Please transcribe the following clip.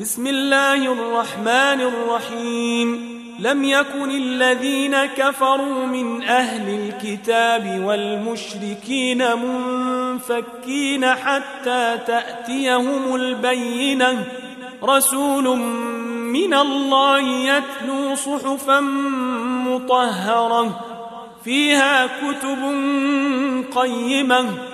بسم الله الرحمن الرحيم. لم يكن الذين كفروا من أهل الكتاب والمشركين منفكين حتى تأتيهم البينة. رسول من الله يتلو صحفا مطهرة فيها كتب قيمة.